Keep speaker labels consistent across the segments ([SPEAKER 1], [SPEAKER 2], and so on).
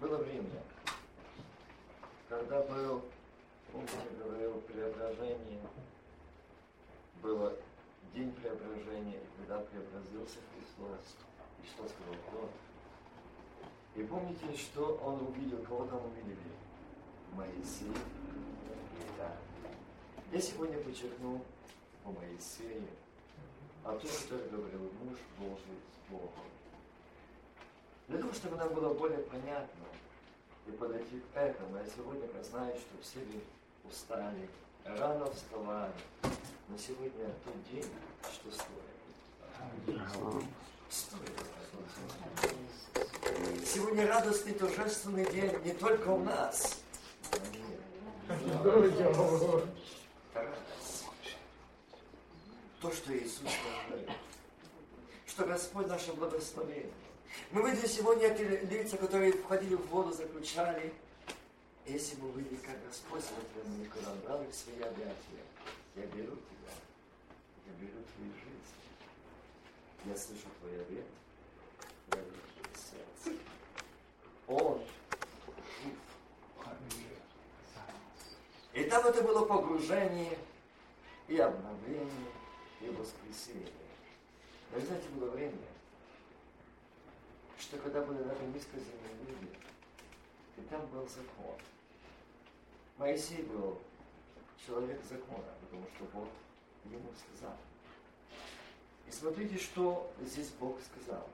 [SPEAKER 1] Было время, когда был, помните, говорил, преображение, было день преображения, когда преобразился Христос. И что сказал Бог? И помните, что он увидел, кого там увидели? Моисей и да. Я сегодня подчеркну о Моисее, о том, что говорил муж Божий с Богом. Для того, чтобы нам было более понятно и подойти к этому, я сегодня знаю, что все вы устали, рано вставали, но сегодня тот день, что стоит. Стоит. Сегодня радостный торжественный день не только у нас. То, что Иисус говорит. Что Господь наше благословение. Мы видели сегодня эти лица, которые входили в воду, заключали. Если бы увидели, как Господь смотрел на Он брал их свои объятия, я беру тебя, я беру твою жизнь. Я слышу твой ответ, я беру твое сердце. Он жив. И там это было погружение и обновление, и воскресение. Но знаете, было время, что когда были даже низкоземные люди, и там был закон. Моисей был человек закона, потому что Бог ему сказал. И смотрите, что здесь Бог сказал.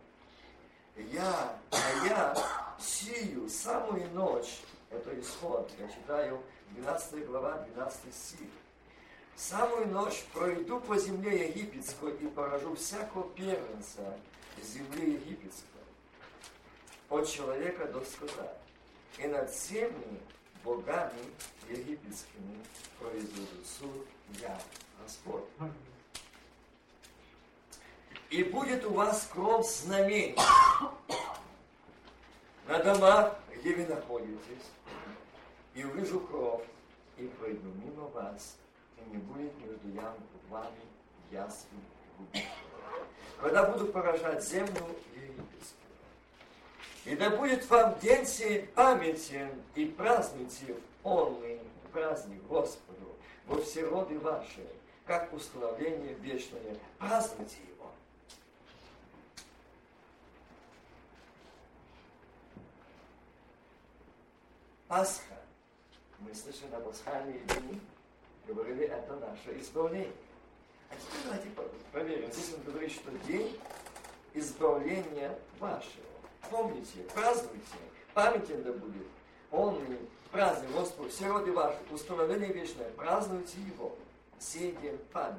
[SPEAKER 1] Я, а я сию самую ночь, это исход, я читаю 12 глава, 12 стих. Самую ночь пройду по земле египетской и поражу всякого первенца земли египетской от человека до скота. И над всеми богами египетскими произведу суд я, Господь. И будет у вас кровь знамений на домах, где вы находитесь, и увижу кровь, и пройду мимо вас, и не будет между вами ясным Когда буду поражать землю египетскую, и да будет вам день сей памятен, и празднуйте полный праздник Господу во все роды ваши, как установление вечное. Празднуйте его. Пасха. Мы слышали на пасхальные дни, говорили, это наше избавление. А теперь давайте проверим. Здесь он говорит, что день избавления вашего. Помните, празднуйте, памятен да будет. Полный праздник Господу, все роды ваши, установление вечное, празднуйте его. Сей память,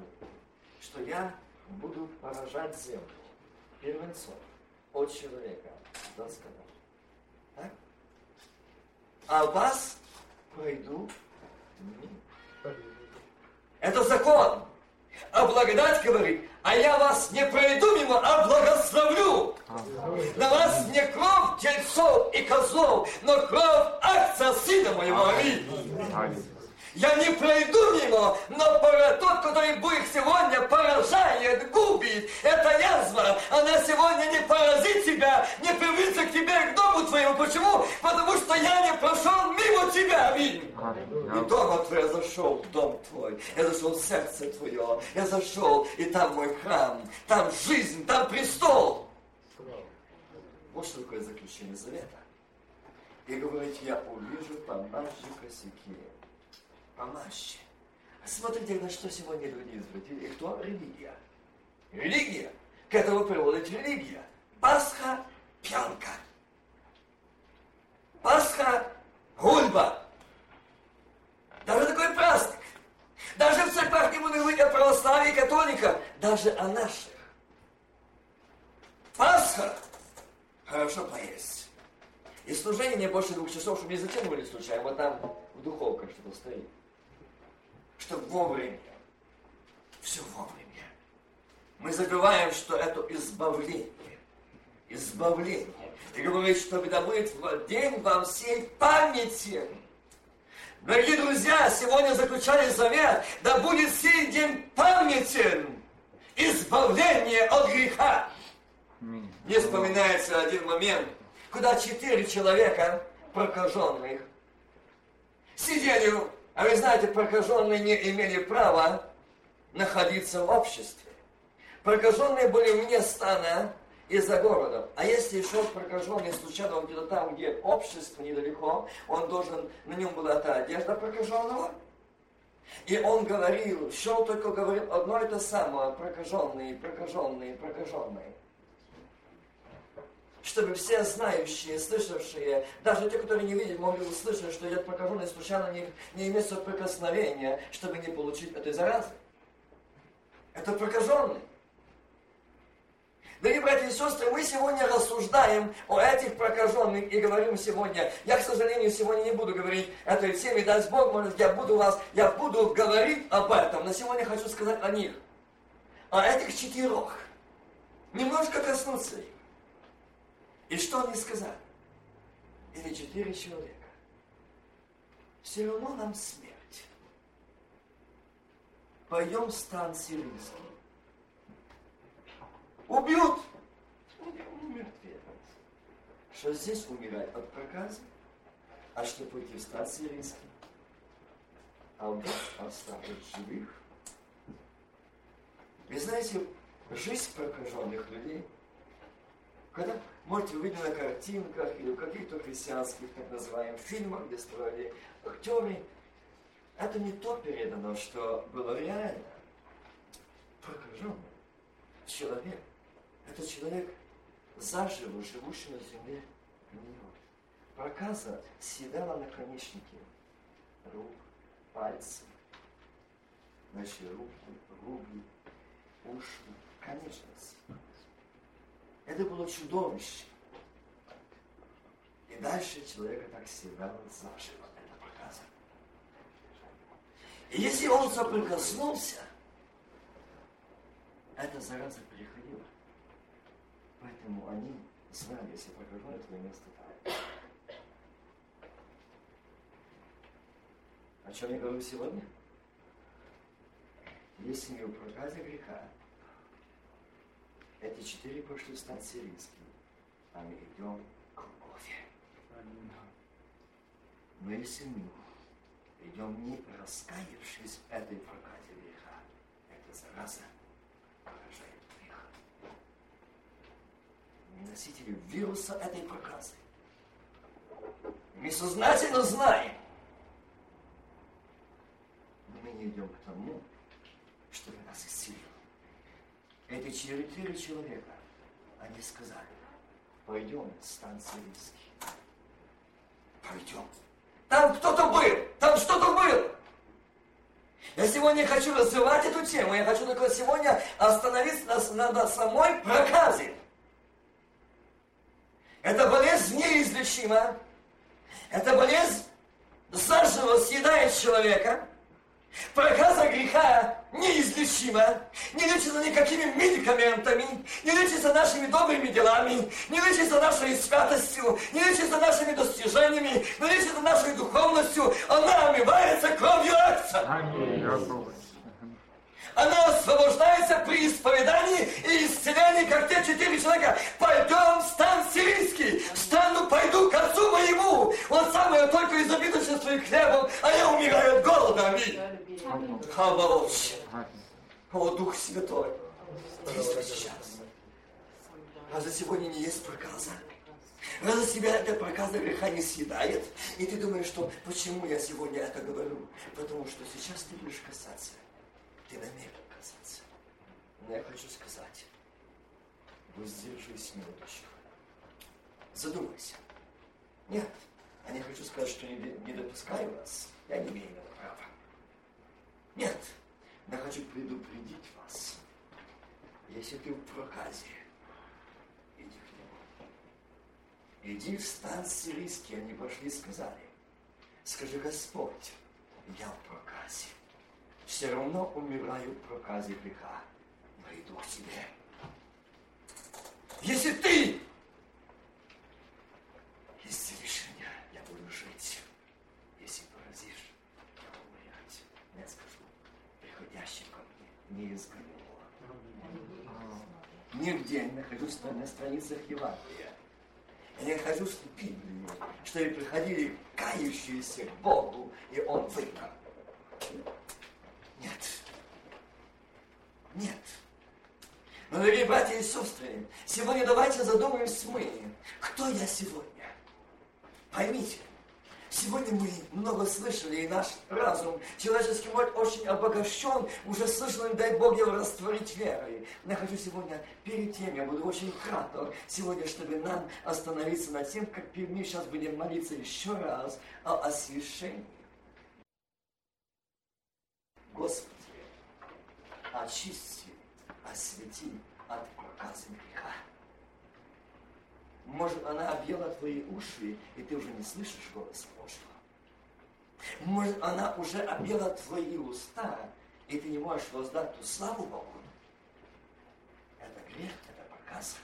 [SPEAKER 1] что я буду поражать землю первенцов от человека до скота. Так? А вас пройду Это закон. А благодать говорит, а я вас не пройду мимо, а благословлю. На вас не кровь тельцов и козлов, но кровь акция Сына Моего. Аминь. Я не пройду мимо, но тот, который будет сегодня поражает, губит. Это язва. Она сегодня не поразит тебя, не привится к тебе, к дому твоему. Почему? Аминь. И дома твой я зашел в дом твой. Я зашел в сердце твое. Я зашел, и там мой храм. Там жизнь, там престол. Вот что такое заключение завета. И говорит, я увижу по нашей косяки помаще. Смотрите, на что сегодня люди извратили. И кто? Религия. Религия. К этому приводит религия. Пасха – пьянка. Пасха – гульба. Даже такой праздник. Даже в церквах не будем говорить о православии католиков, даже о наших. Пасха – хорошо поесть. И служение не больше двух часов, чтобы не затянули случайно. Вот там в духовках что-то стоит что вовремя. Все вовремя. Мы забываем, что это избавление. Избавление. И говорит, что будет в день вам всей памяти. Дорогие друзья, сегодня заключали завет, да будет сей день памятен. Избавление от греха. Не вспоминается один момент, куда четыре человека прокаженных сидели, а вы знаете, прокаженные не имели права находиться в обществе. Прокаженные были вне стана и за городом. А если шел прокаженный случайно где-то там, где общество недалеко, он должен, на нем была эта одежда прокаженного, и он говорил, шел только говорил одно и то самое, прокаженные, прокаженные, прокаженные чтобы все знающие, слышавшие, даже те, которые не видят, могли услышать, что идет прокаженный случайно не, не имеет соприкосновения, чтобы не получить этой заразы. Это прокаженный. Дорогие братья и сестры, мы сегодня рассуждаем о этих прокаженных и говорим сегодня. Я, к сожалению, сегодня не буду говорить этой теме, даст Бог, может, я буду вас, я буду говорить об этом, но сегодня хочу сказать о них. О этих четырех. Немножко коснуться их. И что они сказали? Или четыре человека. Все равно нам смерть. Пойдем в стан сирийский. Убьют. Умертвят. Что здесь умирать от проказа, а что стан сирийский. А Бог оставит живых. Вы знаете, жизнь прокаженных людей – когда можете увидеть на картинках или в каких-то христианских, так называемых, фильмах, где строили актеры, это не то передано, что было реально. Прокаженный человек. Это человек заживо живущий на земле гниет. Проказа съедала наконечники рук, пальцев, наши руки, руки, уши, конечности. Это было чудовище. И дальше человека так всегда заживо. Это показано. И если он соприкоснулся, эта зараза переходила. Поэтому они знали, если прохожу, это место там. О чем я говорю сегодня? Если не в проказе греха, эти четыре пошли стать сирийскими, а мы идем к любови. Но если мы идем не раскаявшись этой проказе греха, это зараза поражает носители вируса этой проказы. Мы сознательно знаем, но мы не идем к тому, чтобы нас исцелил. Эти четыре человека, они сказали, пойдем в станцию риски. Пойдем. Там кто-то был, там что-то было. Я сегодня хочу развивать эту тему. Я хочу только сегодня остановиться на, на самой проказе. Эта болезнь неизлечима. Эта болезнь заживо съедает человека. Проказа греха неизлечима, не лечится никакими медикаментами, не лечится нашими добрыми делами, не лечится нашей святостью, не лечится нашими достижениями, но лечится нашей духовностью. Она омывается кровью акция. Аминь. Она освобождается при исповедании и исцелении, как те четыре человека. Пойдем в стан сирийский, встану, пойду к отцу моему. Он сам я только изобидочен своим хлебом, а я умираю от голода. Аминь. Хаваоч. О, Дух Святой. Действуй сейчас. Разве сегодня не есть проказа? Разве себя эта проказа греха не съедает? И ты думаешь, что почему я сегодня это говорю? Потому что сейчас ты будешь касаться ты намерен казаться. Но я хочу сказать, воздержись минуточку. Задумайся. Нет, я не хочу сказать, что не, не допускаю вас. Я не имею этого права. Нет, я хочу предупредить вас. Если ты в проказе, иди к нему. Иди в стан сирийский, они пошли и сказали. Скажи, Господь, я в проказе все равно умираю в проказе греха. Но иду к тебе. Если ты исцелишь меня, я буду жить. Если поразишь, я буду умереть. Я скажу, приходящий ко мне, не изгоню Нигде не нахожусь на страницах Евангелия. Я нахожусь в Библии, чтобы приходили кающиеся к Богу, и Он выбрал. Нет. Нет. Но, дорогие братья и сестры, сегодня давайте задумаемся мы, кто я сегодня. Поймите, Сегодня мы много слышали, и наш разум, человеческий мой очень обогащен, уже слышали, дай Бог его растворить верой. Но я хочу сегодня, перед тем, я буду очень краток, сегодня, чтобы нам остановиться над тем, как мы сейчас будем молиться еще раз о освящении. Господи, очисти, освети от проказа греха. Может, она объела твои уши, и ты уже не слышишь голос Божьего. Может, она уже объела твои уста, и ты не можешь воздать ту славу Богу. Это грех, это проказ.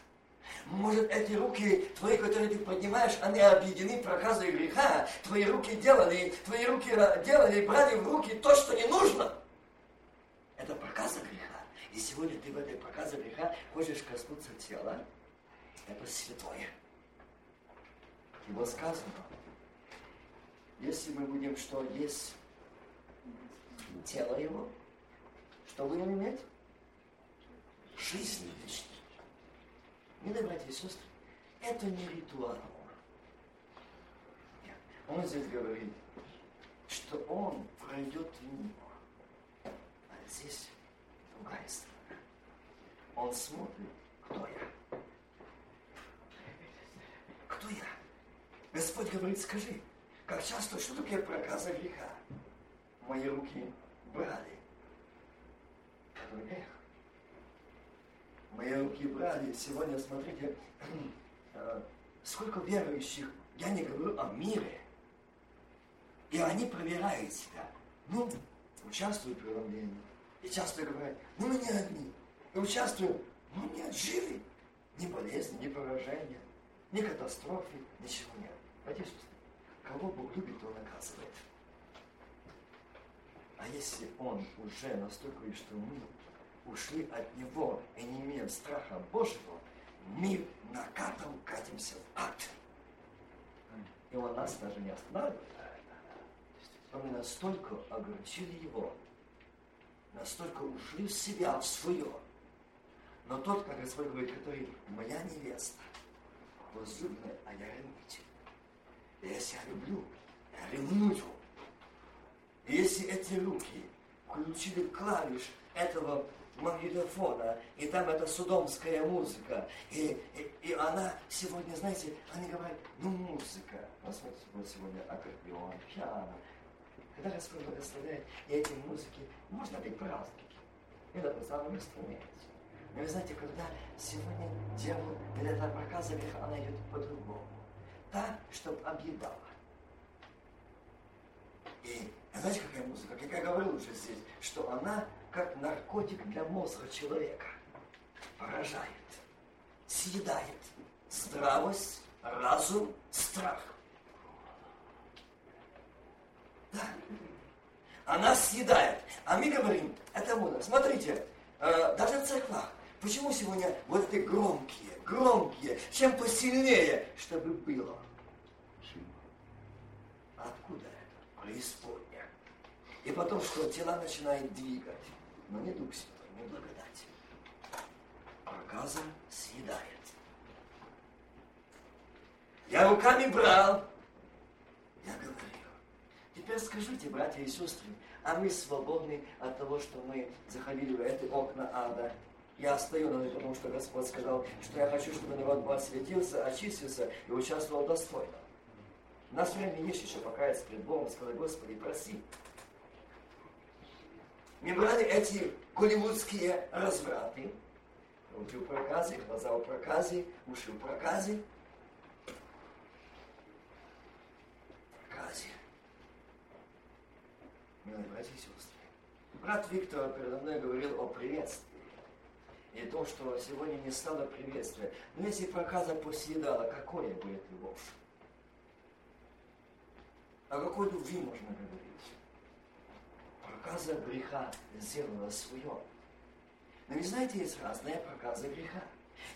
[SPEAKER 1] Может, эти руки твои, которые ты поднимаешь, они объединены проказой греха. Твои руки делали, твои руки делали, брали в руки то, что не нужно. Это проказа греха. И сегодня ты в этой проказе греха хочешь коснуться тела, это святое. Его сказано, если мы будем что есть тело его, что будем иметь? Жизнь вечную. Милые братья и сестры, это не ритуал. Он здесь говорит, что он пройдет мимо. Здесь сторона. Он смотрит, кто я. Кто я? Господь говорит, скажи, как часто, что такое проказа греха? Мои руки брали. Это. Мои руки брали. Сегодня, смотрите, э, сколько верующих, я не говорю о мире, и они проверяют себя. Ну, участвуют в преломлении. И часто говорят, ну мы не одни. И участвуют, ну нет, живы. Ни болезни, ни поражения, ни катастрофы, ничего нет. Братья кого Бог любит, Он наказывает. А если Он уже настолько, что мы ушли от Него и не имеем страха Божьего, мы накатом катимся в ад. И Он нас даже не останавливает. Но мы настолько огорчили Его, настолько ушли в себя, в свое. Но тот, как Господь говорит, который моя невеста, возлюбленная, а я ревнитель. Если я люблю, я ревную. И если эти руки включили клавиш этого магнитофона, и там эта судомская музыка, и, и, и она сегодня, знаете, они говорят, ну музыка, посмотрите, вот сегодня аккордеон, пиано. Когда Господь благословляет, эти музыки, можно быть праздники, это на самом инструменте. Но вы знаете, когда сегодня делают, или эта проказа она идет по-другому так, чтобы объедала. И знаете, какая музыка? Как я говорил уже здесь, что она как наркотик для мозга человека. Поражает, съедает здравость, разум, страх. Да. Она съедает. А мы говорим, это мудро. Смотрите, э, даже в церквах. Почему сегодня вот эти громкие, громкие, чем посильнее, чтобы было? Откуда это? Преисподня. И потом что? Тела начинает двигать. Но не Дух Святой, не благодать. Проказом съедает. Я руками брал. Я говорил. Теперь скажите, братья и сестры, а мы свободны от того, что мы заходили в эти окна ада. Я стою на это, потому что Господь сказал, что я хочу, чтобы народ осветился, очистился и участвовал достойно. У нас время есть еще покаяться перед Богом, сказать, Господи, прости. Мы брали эти голливудские развраты, руки в проказе, глаза в проказе, уши в. Проказе. Милые братья и сестры, брат Виктор передо мной говорил о приветствии. И то, что сегодня не стало приветствия. Но если проказа посъедала, какое будет любовь? О какой любви можно говорить? Проказа греха сделала свое. Но вы знаете, есть разная проказа греха.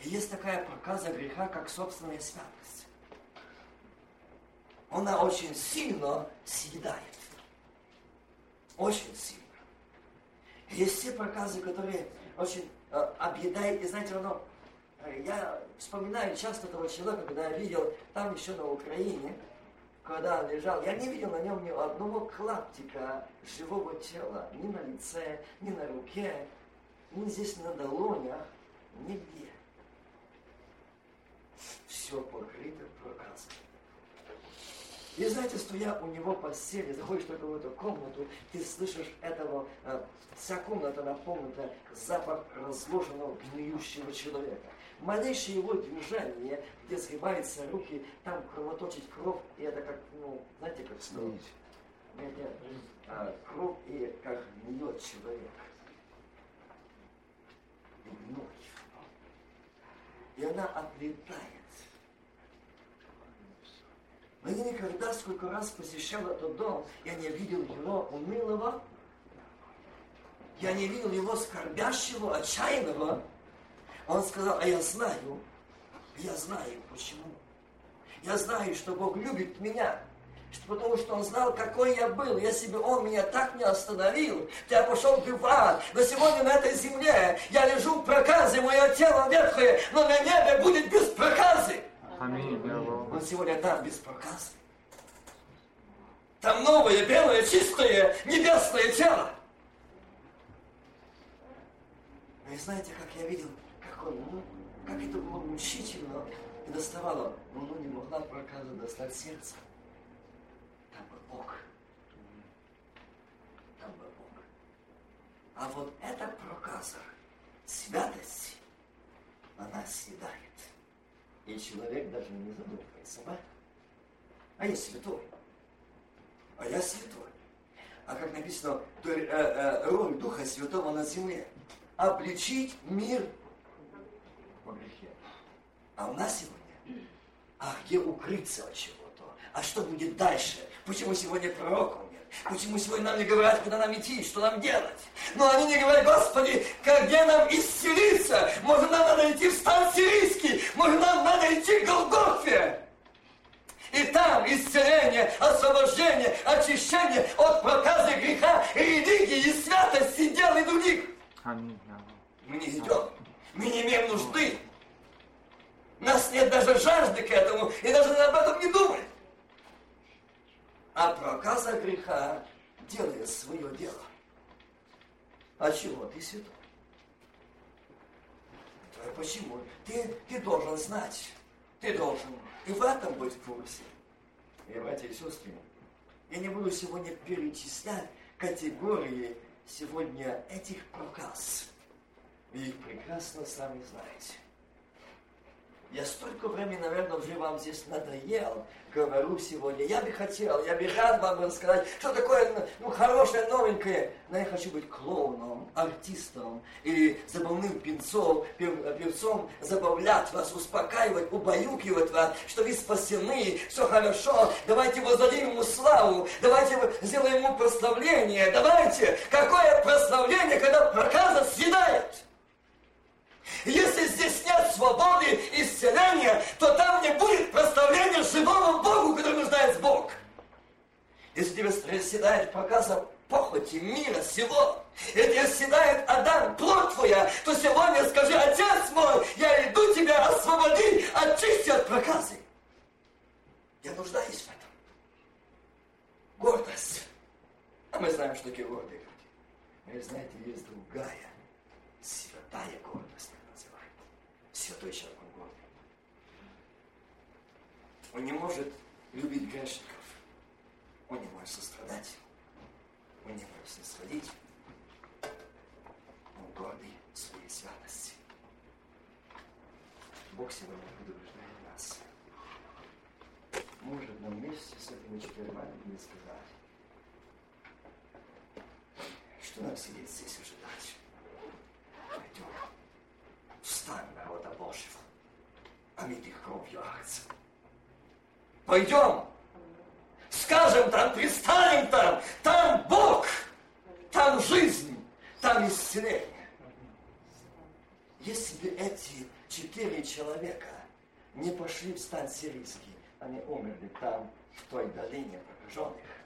[SPEAKER 1] И есть такая проказа греха, как собственная святость. она очень сильно съедает. Очень сильно. Есть все проказы, которые очень э, объедают, и знаете, оно, э, я вспоминаю часто того человека, когда я видел там еще на Украине, когда он лежал, я не видел на нем ни одного клаптика живого тела, ни на лице, ни на руке, ни здесь на долонях, нигде. Все покрыто проказом. И знаете, стоя у него постели, заходишь только в эту комнату, ты слышишь этого, э, вся комната наполнена запах разложенного гниющего человека. Малейшее его движение, где сгибаются руки, там кровоточит кровь, и это как, ну, знаете, как что? Нет, нет, а, кровь и как гниет человек. И гной. И она отлетает. Но я никогда, сколько раз посещал этот дом, я не видел его унылого, я не видел его скорбящего, отчаянного. Он сказал, а я знаю, я знаю почему. Я знаю, что Бог любит меня, что, потому что Он знал, какой я был. Если бы Он меня так не остановил, я пошел бы в ад. Но сегодня на этой земле я лежу в проказе, мое тело ветхое, но на небе будет без проказы. Аминь. Он сегодня там без проказа. Там новое, белое, чистое, небесное тело. Вы знаете, как я видел, как он, ну, как это было мучительно и доставало, но ну, не могла проказа достать сердце. Там был Бог. Там был Бог. А вот эта проказа, святость, она съедает. И человек даже не задумывается об А я святой. А я святой. А как написано, то, э, э, роль Духа Святого на земле. Обличить мир по грехе. А у нас сегодня, а где укрыться от чего-то? А что будет дальше? Почему сегодня пророков нет? Почему сегодня нам не говорят, куда нам идти, что нам делать? Но они не говорят, Господи, где нам исцелиться? Может, нам надо идти в стан сирийский? Может, нам надо идти к Голгофе? И там исцеление, освобождение, очищение от проказа греха, религии и святости дел и других. Мы не идем. Мы не имеем нужды. Нас нет даже жажды к этому, и даже об этом не думаем. А проказа греха делает свое дело. А чего ты святой? Почему? Ты, ты должен знать. Ты должен и в этом быть в курсе. И, братья и сестры, я не буду сегодня перечислять категории сегодня этих проказ. Вы их прекрасно сами знаете. Я столько времени, наверное, уже вам здесь надоел, говорю сегодня. Я бы хотел, я бы рад вам рассказать, что такое ну, хорошее, новенькое. Но я хочу быть клоуном, артистом или забавным певцом, певцом, забавлять вас, успокаивать, убаюкивать вас, что вы спасены, все хорошо. Давайте воздадим ему славу, давайте сделаем ему прославление. Давайте, какое прославление, когда проказа съедает. Если здесь нет свободы, исцеления, то там не будет прославления живому Богу, который нуждается Бог. Если тебе седает проказа похоти мира всего, если седает Адам, плоть твоя, то сегодня скажи, Отец мой, я иду тебя освободи, очисти от проказы. Я нуждаюсь в этом. Гордость. А мы знаем, что такие гордые люди. Вы знаете, есть другая, святая гордость святой человек он. Он не может любить грешников. Он не может сострадать. Он не может снисходить. Он гордый своей святости. Бог сегодня предупреждает нас. Может нам вместе с этими четырьмя людьми сказать, что нам сидеть здесь ожидать. Пойдем встань, народа Божьего, омитых кровью Агнца. Пойдем, скажем там, пристанем там, там Бог, там жизнь, там исцеление. Если бы эти четыре человека не пошли в стан сирийский, они умерли там, в той долине прокаженных.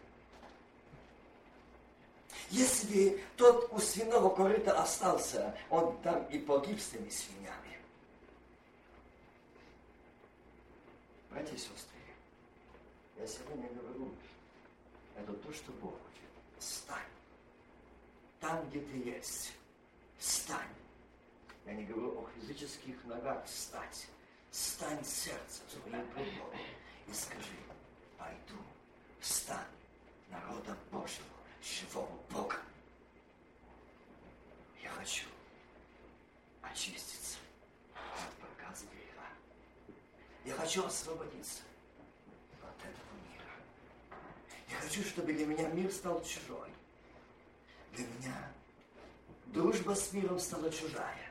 [SPEAKER 1] Если тот у свиного корыта остался, он там и погиб с теми свиньями. Братья и сестры, я сегодня говорю, это то, что Бог хочет. Стань. Там, где ты есть. Стань. Я не говорю о физических ногах встать. Стань сердцем своим пред Богом и скажи, пойду, встань народа Божьего, живого Бога. Я хочу очиститься от проказа греха. Я хочу освободиться от этого мира. Я хочу, чтобы для меня мир стал чужой. Для меня дружба с миром стала чужая,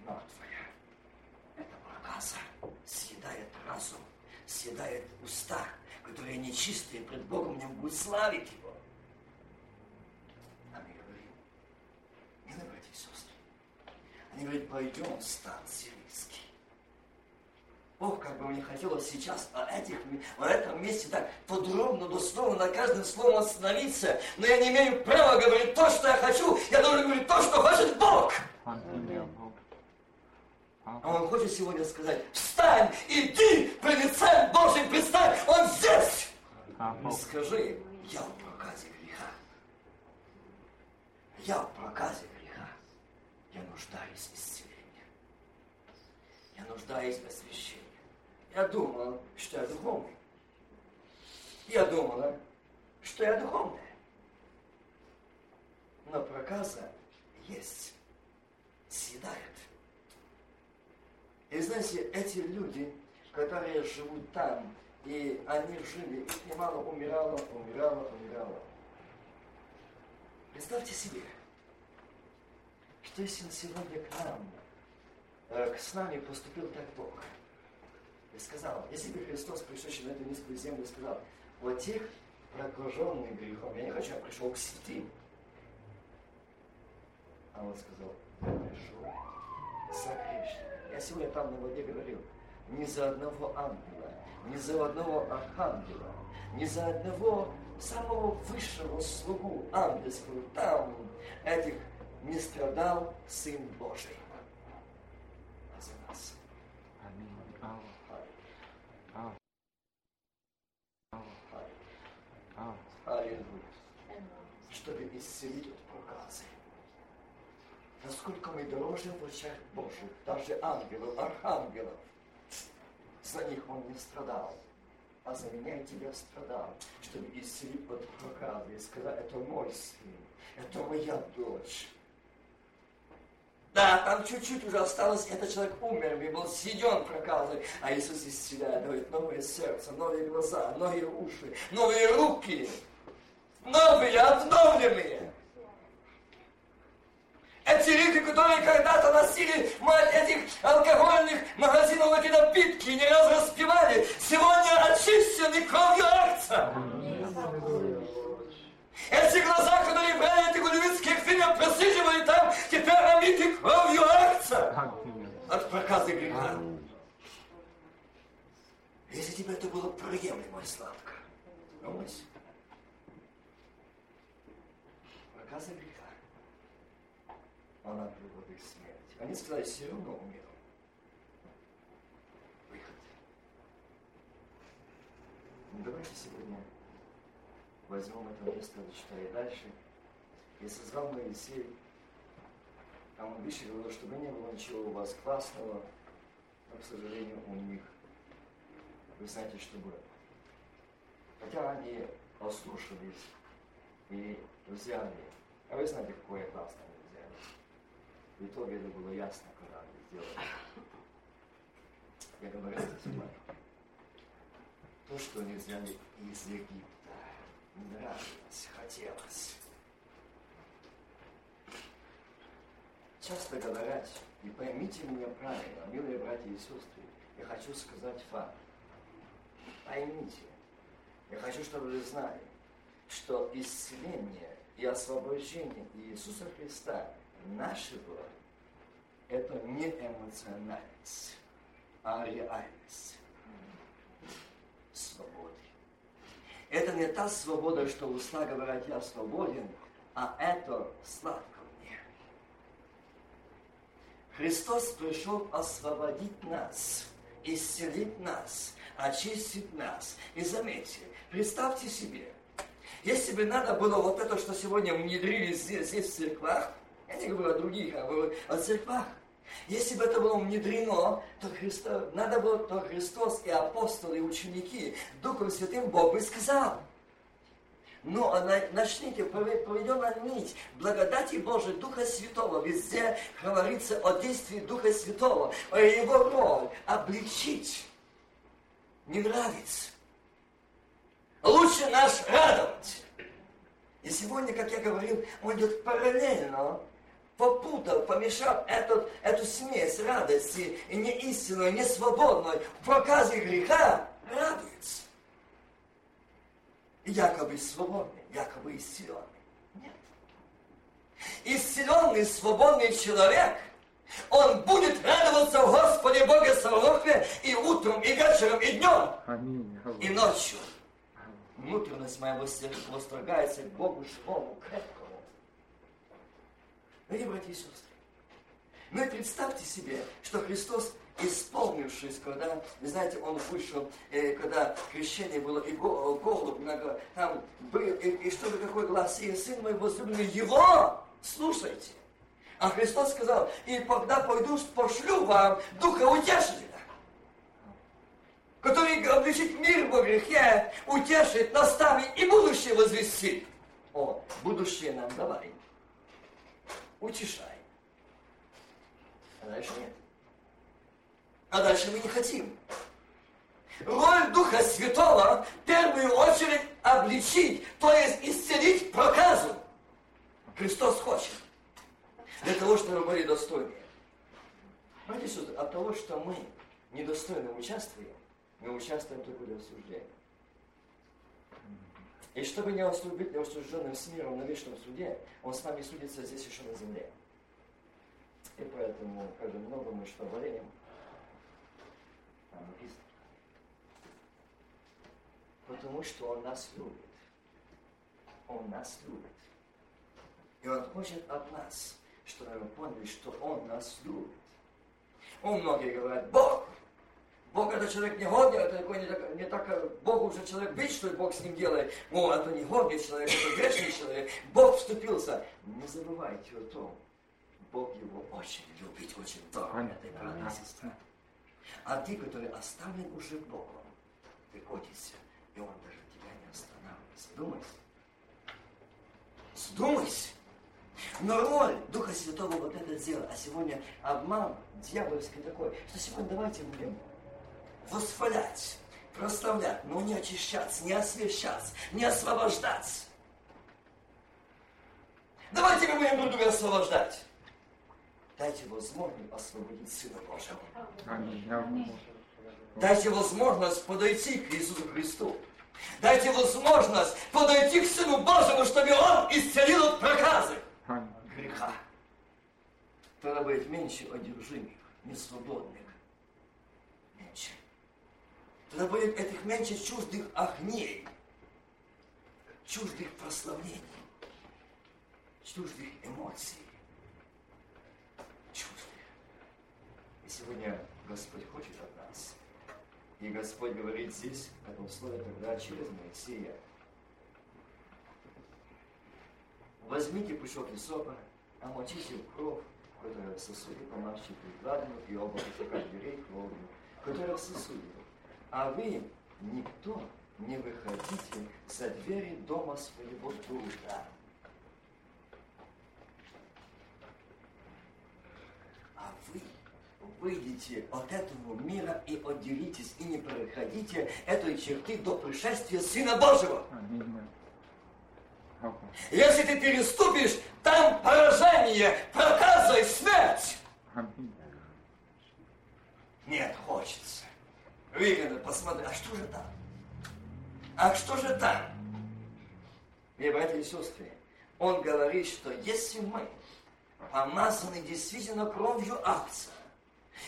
[SPEAKER 1] мертвая. Это проказа съедает разум, съедает уста, которые нечистые пред Богом не будут славить Его. А мы говорим, не на братья и сестры. Они говорят, пойдем в стан сирийский. Бог как бы мне хотелось сейчас о этих, в этом месте так подробно, дословно на каждом словом остановиться, но я не имею права говорить то, что я хочу, я должен говорить то, что хочет Бог. А Он хочет сегодня сказать, встань, иди, пред лицем Божьим предстань, Он здесь. И скажи, я в проказе греха. Я в проказе нуждаюсь в исцелении. Я нуждаюсь в освящении. Я думал, что я духовный. Я думала, что я духовная. Но проказа есть. Съедает. И знаете, эти люди, которые живут там, и они жили, их немало умирало, умирало, умирало. Представьте себе, если сегодня к нам, э, с нами поступил так Бог, и сказал, если бы Христос, пришедший на эту низкую землю, сказал, вот тех прокаженных грехом, я не хочу, я пришел к святым. А он сказал, я пришел за грешников. Я сегодня там на воде говорил, ни за одного ангела, ни за одного архангела, ни за одного самого высшего слугу ангельского там этих не страдал Сын Божий. За нас. Аллилуйя. Чтобы исцелить от проказы. Насколько мы дорожим в очах Божьих, даже ангелов, архангелов. За них он не страдал, а за меня и тебя страдал, чтобы исцелить от проказы и сказать, это мой сын, это моя дочь. Да, там чуть-чуть уже осталось, этот человек умер, и был съеден проказой, а Иисус исцеляет, говорит, новое сердце, новые глаза, новые уши, новые руки, новые, обновленные. Эти люди, которые когда-то носили мать этих алкогольных магазинов эти напитки и не раз распивали, сегодня очищены кровью акца. Эти глаза, которые брали эти гулевицких фильмов, просиживали там, теперь омиты кровью акца от проказы греха. Если тебе это было приемлемо сладко, думайся. Проказа греха она приводит к смерти. Они сказали, все равно умер. Выход. Ну, давайте сегодня возьмем это место, читая дальше. И созвал Моисей, он выше говорил, чтобы не было ничего у вас классного, но, к сожалению, у них, вы знаете, что было. Хотя они послушались и взяли. А вы знаете, какое классное в итоге это было ясно, когда они сделали. Я говорю это сегодня. То, что они взяли из Египта, нравилось, хотелось. Часто говорят, и поймите меня правильно, милые братья и сестры, я хочу сказать факт. Поймите, я хочу, чтобы вы знали, что исцеление и освобождение Иисуса Христа нашего – это не эмоциональность, а реальность. свободы. Это не та свобода, что уста говорят, я свободен, а это сладко. Христос пришел освободить нас, исцелить нас, очистить нас. И заметьте, представьте себе, если бы надо было вот это, что сегодня внедрили здесь, здесь в церквах, я не говорю о других, а о церквах, если бы это было внедрено, то, Христос, надо было, то Христос и апостолы, и ученики Духом Святым Бог бы сказал. Но начните, проведена нить благодати Божией Духа Святого. Везде говорится о действии Духа Святого, о его роль обличить. Не нравится. Лучше нас радовать. И сегодня, как я говорил, он идет параллельно попутал, помешал этот, эту смесь радости и не истинной, не свободной, в проказе греха, радуется. Якобы свободный, якобы исцеленный. Нет. Исцеленный, свободный человек, он будет радоваться Господе Боге Саваофе и утром, и вечером, и днем, Аминь. и ночью. Внутренность моя восторгается к Богу живому, крепкому Дорогие братья и сестры, ну и представьте себе, что Христос, исполнившись, когда, знаете, Он вышел, э, когда крещение было, и голубь, много, там был, и, и что же какой глаз, и сын мой возлюбленный, его слушайте. А Христос сказал, и когда пойду, пошлю вам Духа Утешителя, который обличит мир во грехе, утешит, наставит и будущее возвестит. О, будущее нам давай утешай. А дальше нет. А дальше мы не хотим. Роль Духа Святого в первую очередь обличить, то есть исцелить проказу. Христос хочет. Для того, чтобы мы были достойны. Знаете, от того, что мы недостойно участвуем, мы участвуем только для осуждения. И чтобы не быть неосужденным с миром на вечном суде, он с нами судится здесь еще на земле. И поэтому, как же много мы что болеем, там написано. Потому что он нас любит. Он нас любит. И он хочет от нас, чтобы мы поняли, что он нас любит. Он многие говорят, Бог Бог это человек негодный, это такой не так, не так Бог уже человек бить, что Бог с ним делает. О, это негодный человек, это грешный человек. Бог вступился. Не забывайте о том, Бог его очень любит, очень дорого, брата сестра. А ты, который оставлен уже Богом, годишься, и Он даже тебя не останавливается. Думайся. Сдумайся. Но роль Духа Святого вот это дело. А сегодня обман дьявольский такой, что сегодня давайте будем восхвалять, прославлять, но не очищаться, не освещаться, не освобождаться. Давайте мы будем друг друга освобождать. Дайте возможность освободить Сына Божьего. Дайте возможность подойти к Иисусу Христу. Дайте возможность подойти к Сыну Божьему, чтобы Он исцелил от проказы греха. Тогда будет меньше одержимых, несвободных. Меньше. Тогда будет этих меньше чуждых огней, чуждых прославлений, чуждых эмоций, чуждых. И сегодня Господь хочет от нас. И Господь говорит здесь, в этом слове, тогда через Моисея. Возьмите пучок сопа, омочите в кровь, которая в сосуде, помажьте прикладную и оба пучка дверей кровью, которая в сосуде а вы, никто, не выходите за двери дома своего друга. А вы выйдите от этого мира и отделитесь, и не проходите этой черты до пришествия Сына Божьего. Если ты переступишь, там поражение, проказа и смерть. Нет, хочется выгодно посмотреть, а что же там? А что же там? И, братья и сестры, он говорит, что если мы помазаны действительно кровью акция,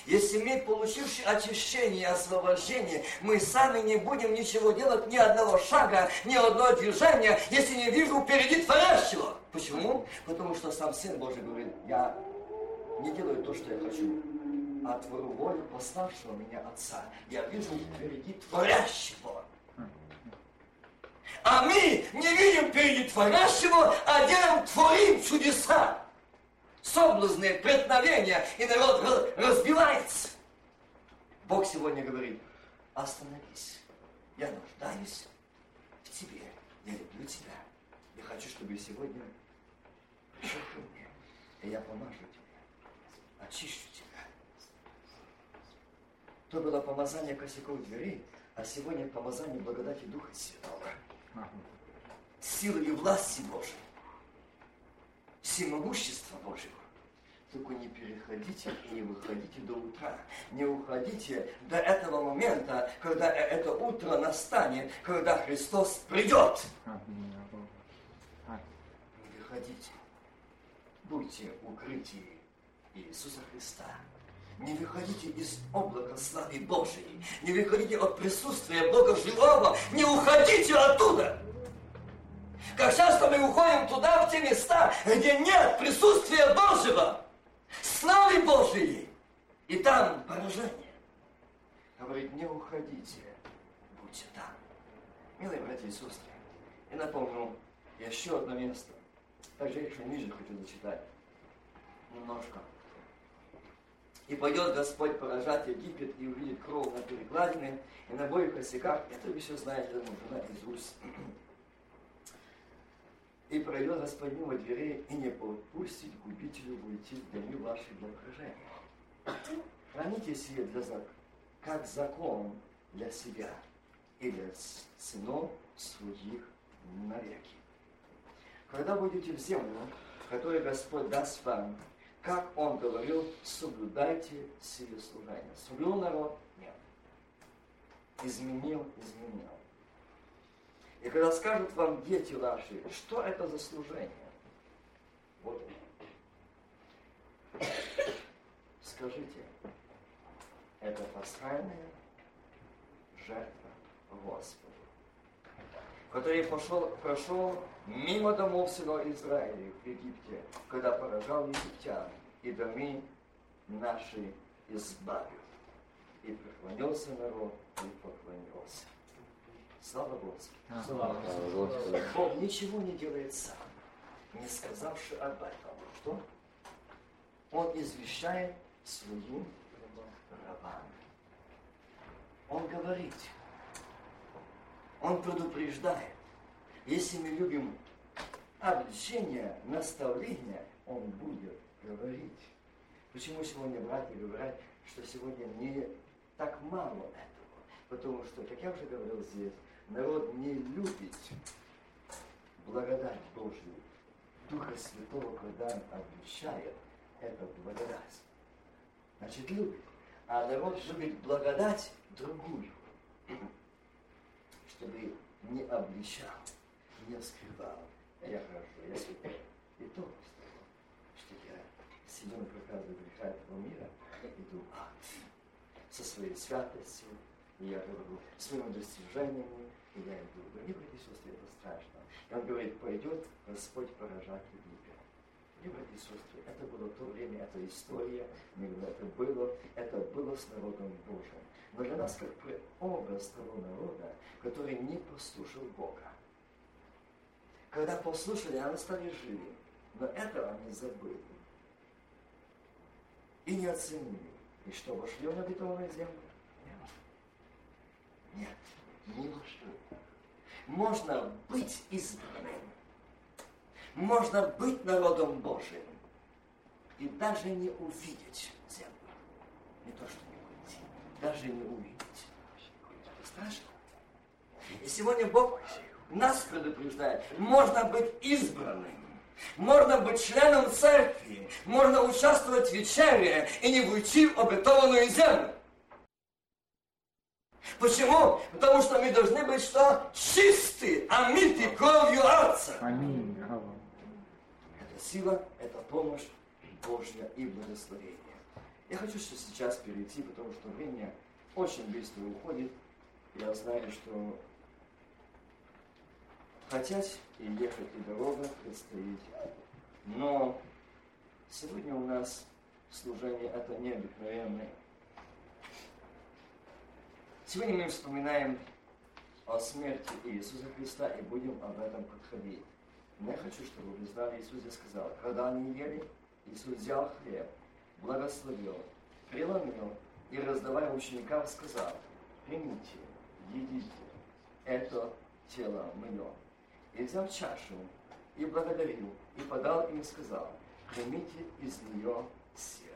[SPEAKER 1] Если мы, получивши очищение и освобождение, мы сами не будем ничего делать, ни одного шага, ни одного движения, если не вижу впереди творящего. Почему? Потому что сам Сын Божий говорит, я не делаю то, что я хочу, а творю волю пославшего меня Отца. Я вижу впереди творящего. А мы не видим впереди творящего, а делаем, творим чудеса соблазны, преткновения, и народ разбивается. Бог сегодня говорит, остановись, я нуждаюсь в тебе, я люблю тебя. Я хочу, чтобы сегодня пришел мне, и я помажу тебе, очищу тебя. То было помазание косяков дверей, а сегодня помазание благодати Духа Святого. Силы и власти Божьей всемогущества Божьего. Только не переходите и не выходите до утра. Не уходите до этого момента, когда э, это утро настанет, когда Христос придет. Не выходите. Будьте укрытии Иисуса Христа. Не выходите из облака славы Божией. Не выходите от присутствия Бога живого. Не уходите оттуда. Как часто мы уходим туда, в те места, где нет присутствия Божьего славы Божией. И там поражение. Говорит, не уходите, будьте там. Милые братья и сестры, я напомню еще одно место. Также еще ниже хочу зачитать. Немножко. И пойдет Господь поражать Египет и увидит кровь на перекладине и на обоих косяках. Это вы все знаете, нужно Иисус. И пройдет Господь мимо дверей и не попустит губителю уйти в доме вашей благоухожения. Храните сие для зак... как закон для себя и для сынов своих навеки. Когда будете в землю, которую Господь даст вам, как Он говорил, соблюдайте сие служение. Соблюл народ? Нет. Изменил? Изменил. И когда скажут вам дети ваши, что это за служение? Вот. Скажите, это пасхальная жертва Господу, который пошел, прошел мимо домов села Израиля в Египте, когда поражал египтян, и доми наши избавил. И преклонился народ, и поклонился. Слава Господу. Слава Господу. Бог ничего не делает сам, не сказавши об этом. Что? Он извещает своим рабам. Он говорит, он предупреждает. Если мы любим обличение, наставление, он будет говорить. Почему сегодня братья говорят, что сегодня не так мало этого? Потому что, как я уже говорил здесь, народ не любит благодать Божью, Духа Святого, когда он обличает, это благодать. Значит, любит. А народ любит благодать другую, чтобы не обличал, не скрывал. Я хорошо, я святой. И то, что я сидел на проказе греха этого мира, иду ад со своей святостью, и я говорю, своими достижениями, и я иду. Говорю, не братья сестры, это страшно. И он говорит, пойдет Господь поражать Египет. Не братья сестры, это было то время, это история, это было, это было с народом Божьим. Но для нас как образ того народа, который не послушал Бога. Когда послушали, они стали живы. Но этого они забыли. И не оценили. И что, вошли в обетованную землю? Нет. Не вошли можно быть избранным, можно быть народом Божьим и даже не увидеть землю. Не то, что не уйти, даже не увидеть. Страшно. И сегодня Бог нас предупреждает, можно быть избранным, можно быть членом церкви, можно участвовать в вечере и не уйти в обетованную землю. Почему? Потому что мы должны быть что? Чисты, омиты кровью Отца. Аминь. Это сила, это помощь Божья и благословение. Я хочу сейчас перейти, потому что время очень быстро уходит. Я знаю, что хотеть и ехать, и дорога предстоит. Но сегодня у нас служение это необыкновенное. Сегодня мы вспоминаем о смерти Иисуса Христа и будем об этом подходить. Но я хочу, чтобы вы знали, Иисус сказал, когда они ели, Иисус взял хлеб, благословил, преломил и, раздавая ученикам, сказал, примите, едите, это тело мое. И взял чашу, и благодарил, и подал им сказал, примите из нее все.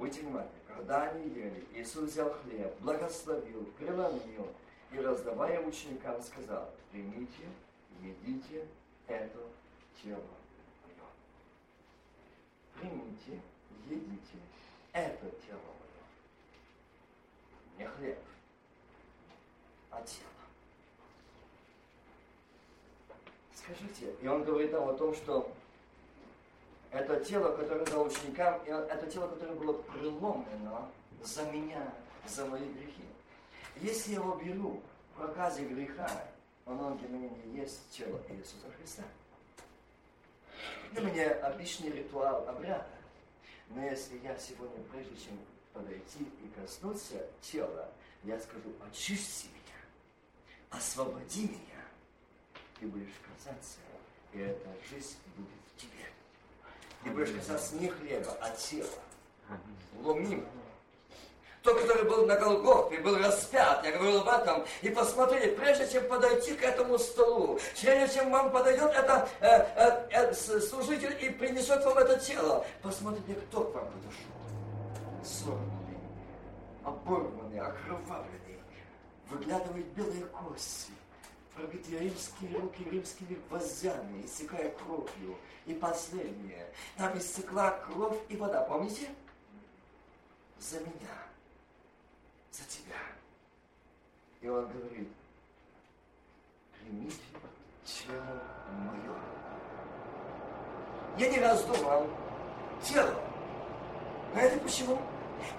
[SPEAKER 1] Будьте внимательны, когда они ели, Иисус взял хлеб, благословил, преломил, и раздавая ученикам, сказал, примите, едите это тело мое. Примите, едите это тело мое. Не хлеб, а тело. Скажите, и он говорит нам о том, что это тело, которое дал ученикам, это тело, которое было преломлено за меня, за мои грехи. Если я его беру в проказе греха, оно для меня не есть тело Иисуса Христа. Для меня обычный ритуал обряда. Но если я сегодня, прежде чем подойти и коснуться тела, я скажу, очисти меня, освободи меня, ты будешь касаться, и эта жизнь будет в тебе. Ты будешь касаться не хлеба, а тела. Ломим тот, который был на Голгофе, был распят, я говорил об этом, и посмотрите, прежде чем подойти к этому столу, прежде чем вам подойдет это э, э, э, служитель и принесет вам это тело, посмотрите, кто к вам подошел. Сорванный, оборванный, окровавленный, выглядывают белые кости, пробитые римские руки римскими гвоздями, истекая кровью. И последнее, там истекла кровь и вода, помните? За меня за тебя. И он говорит, примите тело мое. Я не раз думал, тело. Знаете почему?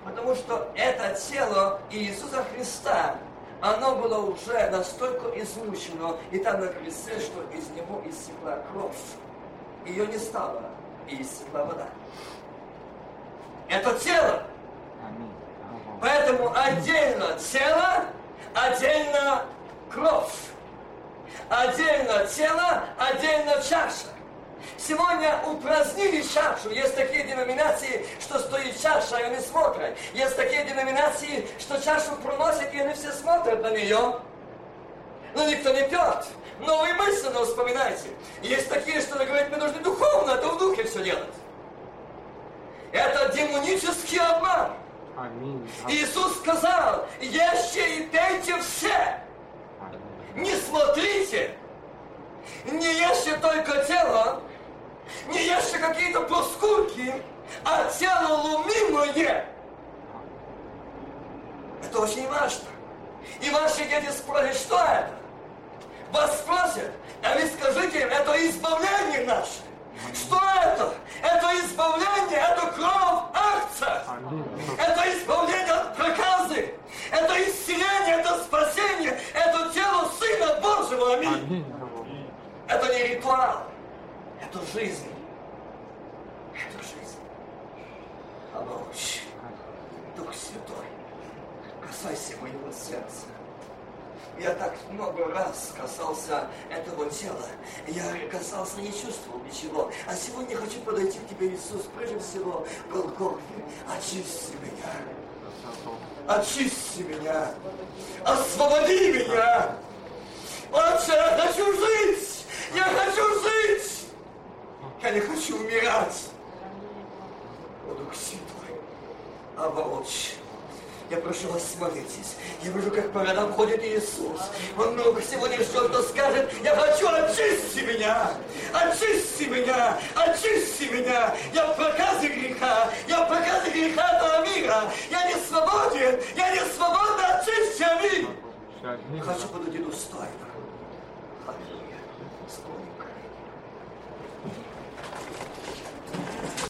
[SPEAKER 1] Потому что это тело Иисуса Христа, оно было уже настолько измучено, и там на кресте, что из него иссекла кровь. Ее не стало, и иссекла вода. Это тело. Поэтому отдельно тело, отдельно кровь. Отдельно тело, отдельно чаша. Сегодня упразднили чашу. Есть такие деноминации, что стоит чаша, и они смотрят. Есть такие деноминации, что чашу проносят, и они все смотрят на нее. Но никто не пьет. Но вы мысленно вспоминайте. Есть такие, что говорят, мы должны духовно, это в духе все делать. Это демонический обман. Аминь. Иисус сказал, ешьте и пейте все. Не смотрите. Не ешьте только тело. Не ешьте какие-то плоскурки, а тело лумимое. Это очень важно. И ваши дети спросят, что это? Вас спросят, а вы скажите им, это избавление наше. Что это? Это избавление, жизнь. Это жизнь. Оболочь. Дух Святой. Касайся моего сердца. Я так много раз касался этого тела. Я касался, не чувствовал ничего. А сегодня хочу подойти к тебе, Иисус, прежде всего, Голгофе. Очисти меня. Очисти меня. Освободи меня. Отче, я хочу жить. Я хочу жить. Я не хочу умирать. О, Дух Святой, оболочь я прошу вас, смотритесь. Я вижу, как по рядам ходит Иисус. Он много сегодня что кто скажет, я хочу, очисти меня! Очисти меня! Очисти меня! Я в проказе греха! Я в проказе греха этого мира! Я не свободен! Я не свободен! Очисти, аминь! Хочу подойти достойно.